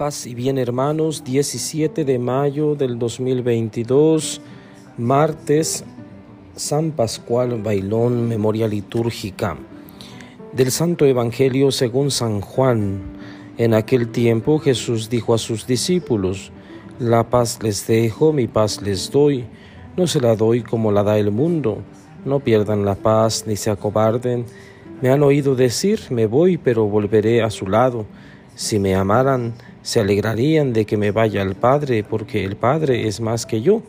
Paz y bien hermanos, 17 de mayo del 2022, martes, San Pascual Bailón, memoria litúrgica. Del Santo Evangelio según San Juan. En aquel tiempo Jesús dijo a sus discípulos, La paz les dejo, mi paz les doy, no se la doy como la da el mundo, no pierdan la paz ni se acobarden. Me han oído decir, me voy, pero volveré a su lado. Si me amaran, se alegrarían de que me vaya al Padre, porque el Padre es más que yo.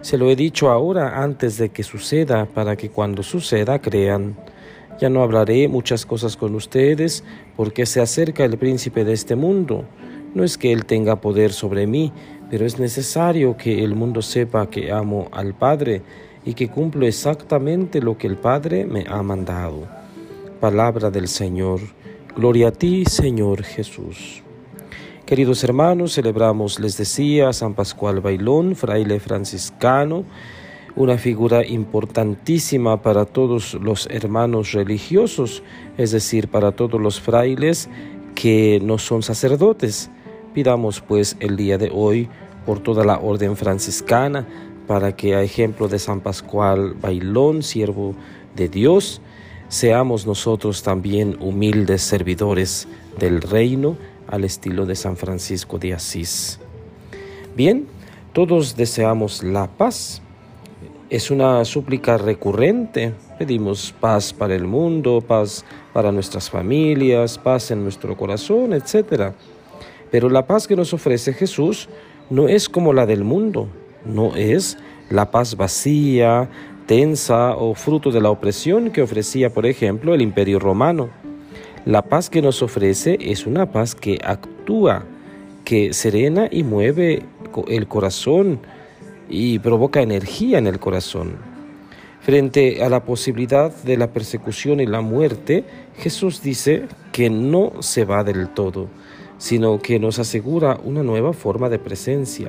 Se lo he dicho ahora antes de que suceda, para que cuando suceda crean. Ya no hablaré muchas cosas con ustedes, porque se acerca el príncipe de este mundo. No es que él tenga poder sobre mí, pero es necesario que el mundo sepa que amo al Padre y que cumplo exactamente lo que el Padre me ha mandado. Palabra del Señor. Gloria a ti, Señor Jesús. Queridos hermanos, celebramos, les decía, a San Pascual Bailón, fraile franciscano, una figura importantísima para todos los hermanos religiosos, es decir, para todos los frailes que no son sacerdotes. Pidamos pues el día de hoy por toda la orden franciscana, para que a ejemplo de San Pascual Bailón, siervo de Dios, seamos nosotros también humildes servidores del reino, al estilo de San Francisco de Asís. Bien, todos deseamos la paz. Es una súplica recurrente. Pedimos paz para el mundo, paz para nuestras familias, paz en nuestro corazón, etc. Pero la paz que nos ofrece Jesús no es como la del mundo, no es la paz vacía, tensa o fruto de la opresión que ofrecía, por ejemplo, el imperio romano. La paz que nos ofrece es una paz que actúa, que serena y mueve el corazón y provoca energía en el corazón. Frente a la posibilidad de la persecución y la muerte, Jesús dice que no se va del todo, sino que nos asegura una nueva forma de presencia.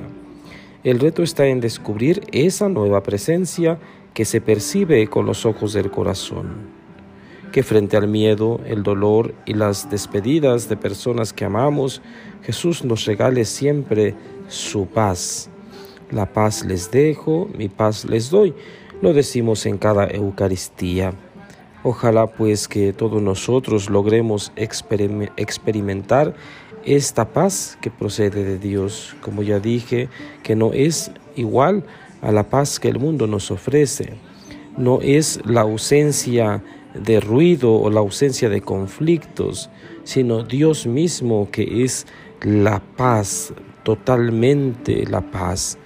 El reto está en descubrir esa nueva presencia que se percibe con los ojos del corazón que frente al miedo, el dolor y las despedidas de personas que amamos, Jesús nos regale siempre su paz. La paz les dejo, mi paz les doy. Lo decimos en cada Eucaristía. Ojalá pues que todos nosotros logremos experimentar esta paz que procede de Dios, como ya dije, que no es igual a la paz que el mundo nos ofrece. No es la ausencia de ruido o la ausencia de conflictos, sino Dios mismo que es la paz, totalmente la paz.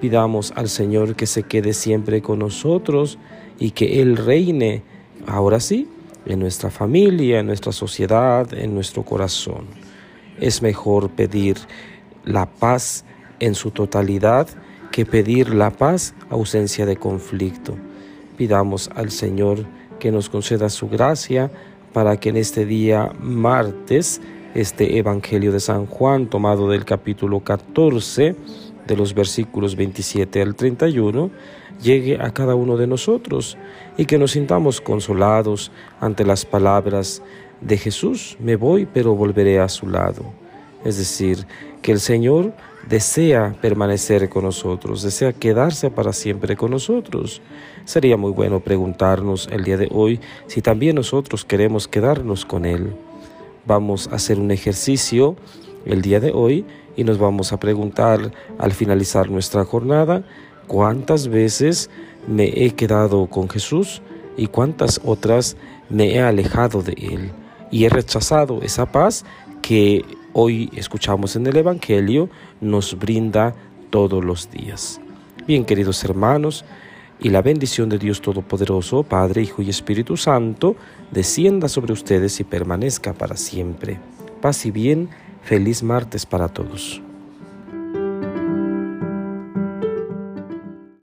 Pidamos al Señor que se quede siempre con nosotros y que Él reine, ahora sí, en nuestra familia, en nuestra sociedad, en nuestro corazón. Es mejor pedir la paz en su totalidad que pedir la paz ausencia de conflicto. Pidamos al Señor que nos conceda su gracia para que en este día martes este Evangelio de San Juan tomado del capítulo 14 de los versículos 27 al 31 llegue a cada uno de nosotros y que nos sintamos consolados ante las palabras de Jesús, me voy pero volveré a su lado. Es decir, que el Señor desea permanecer con nosotros, desea quedarse para siempre con nosotros. Sería muy bueno preguntarnos el día de hoy si también nosotros queremos quedarnos con Él. Vamos a hacer un ejercicio el día de hoy y nos vamos a preguntar al finalizar nuestra jornada cuántas veces me he quedado con Jesús y cuántas otras me he alejado de Él y he rechazado esa paz que hoy escuchamos en el Evangelio nos brinda todos los días. Bien, queridos hermanos, y la bendición de Dios Todopoderoso, Padre, Hijo y Espíritu Santo, descienda sobre ustedes y permanezca para siempre. Paz y bien, feliz martes para todos.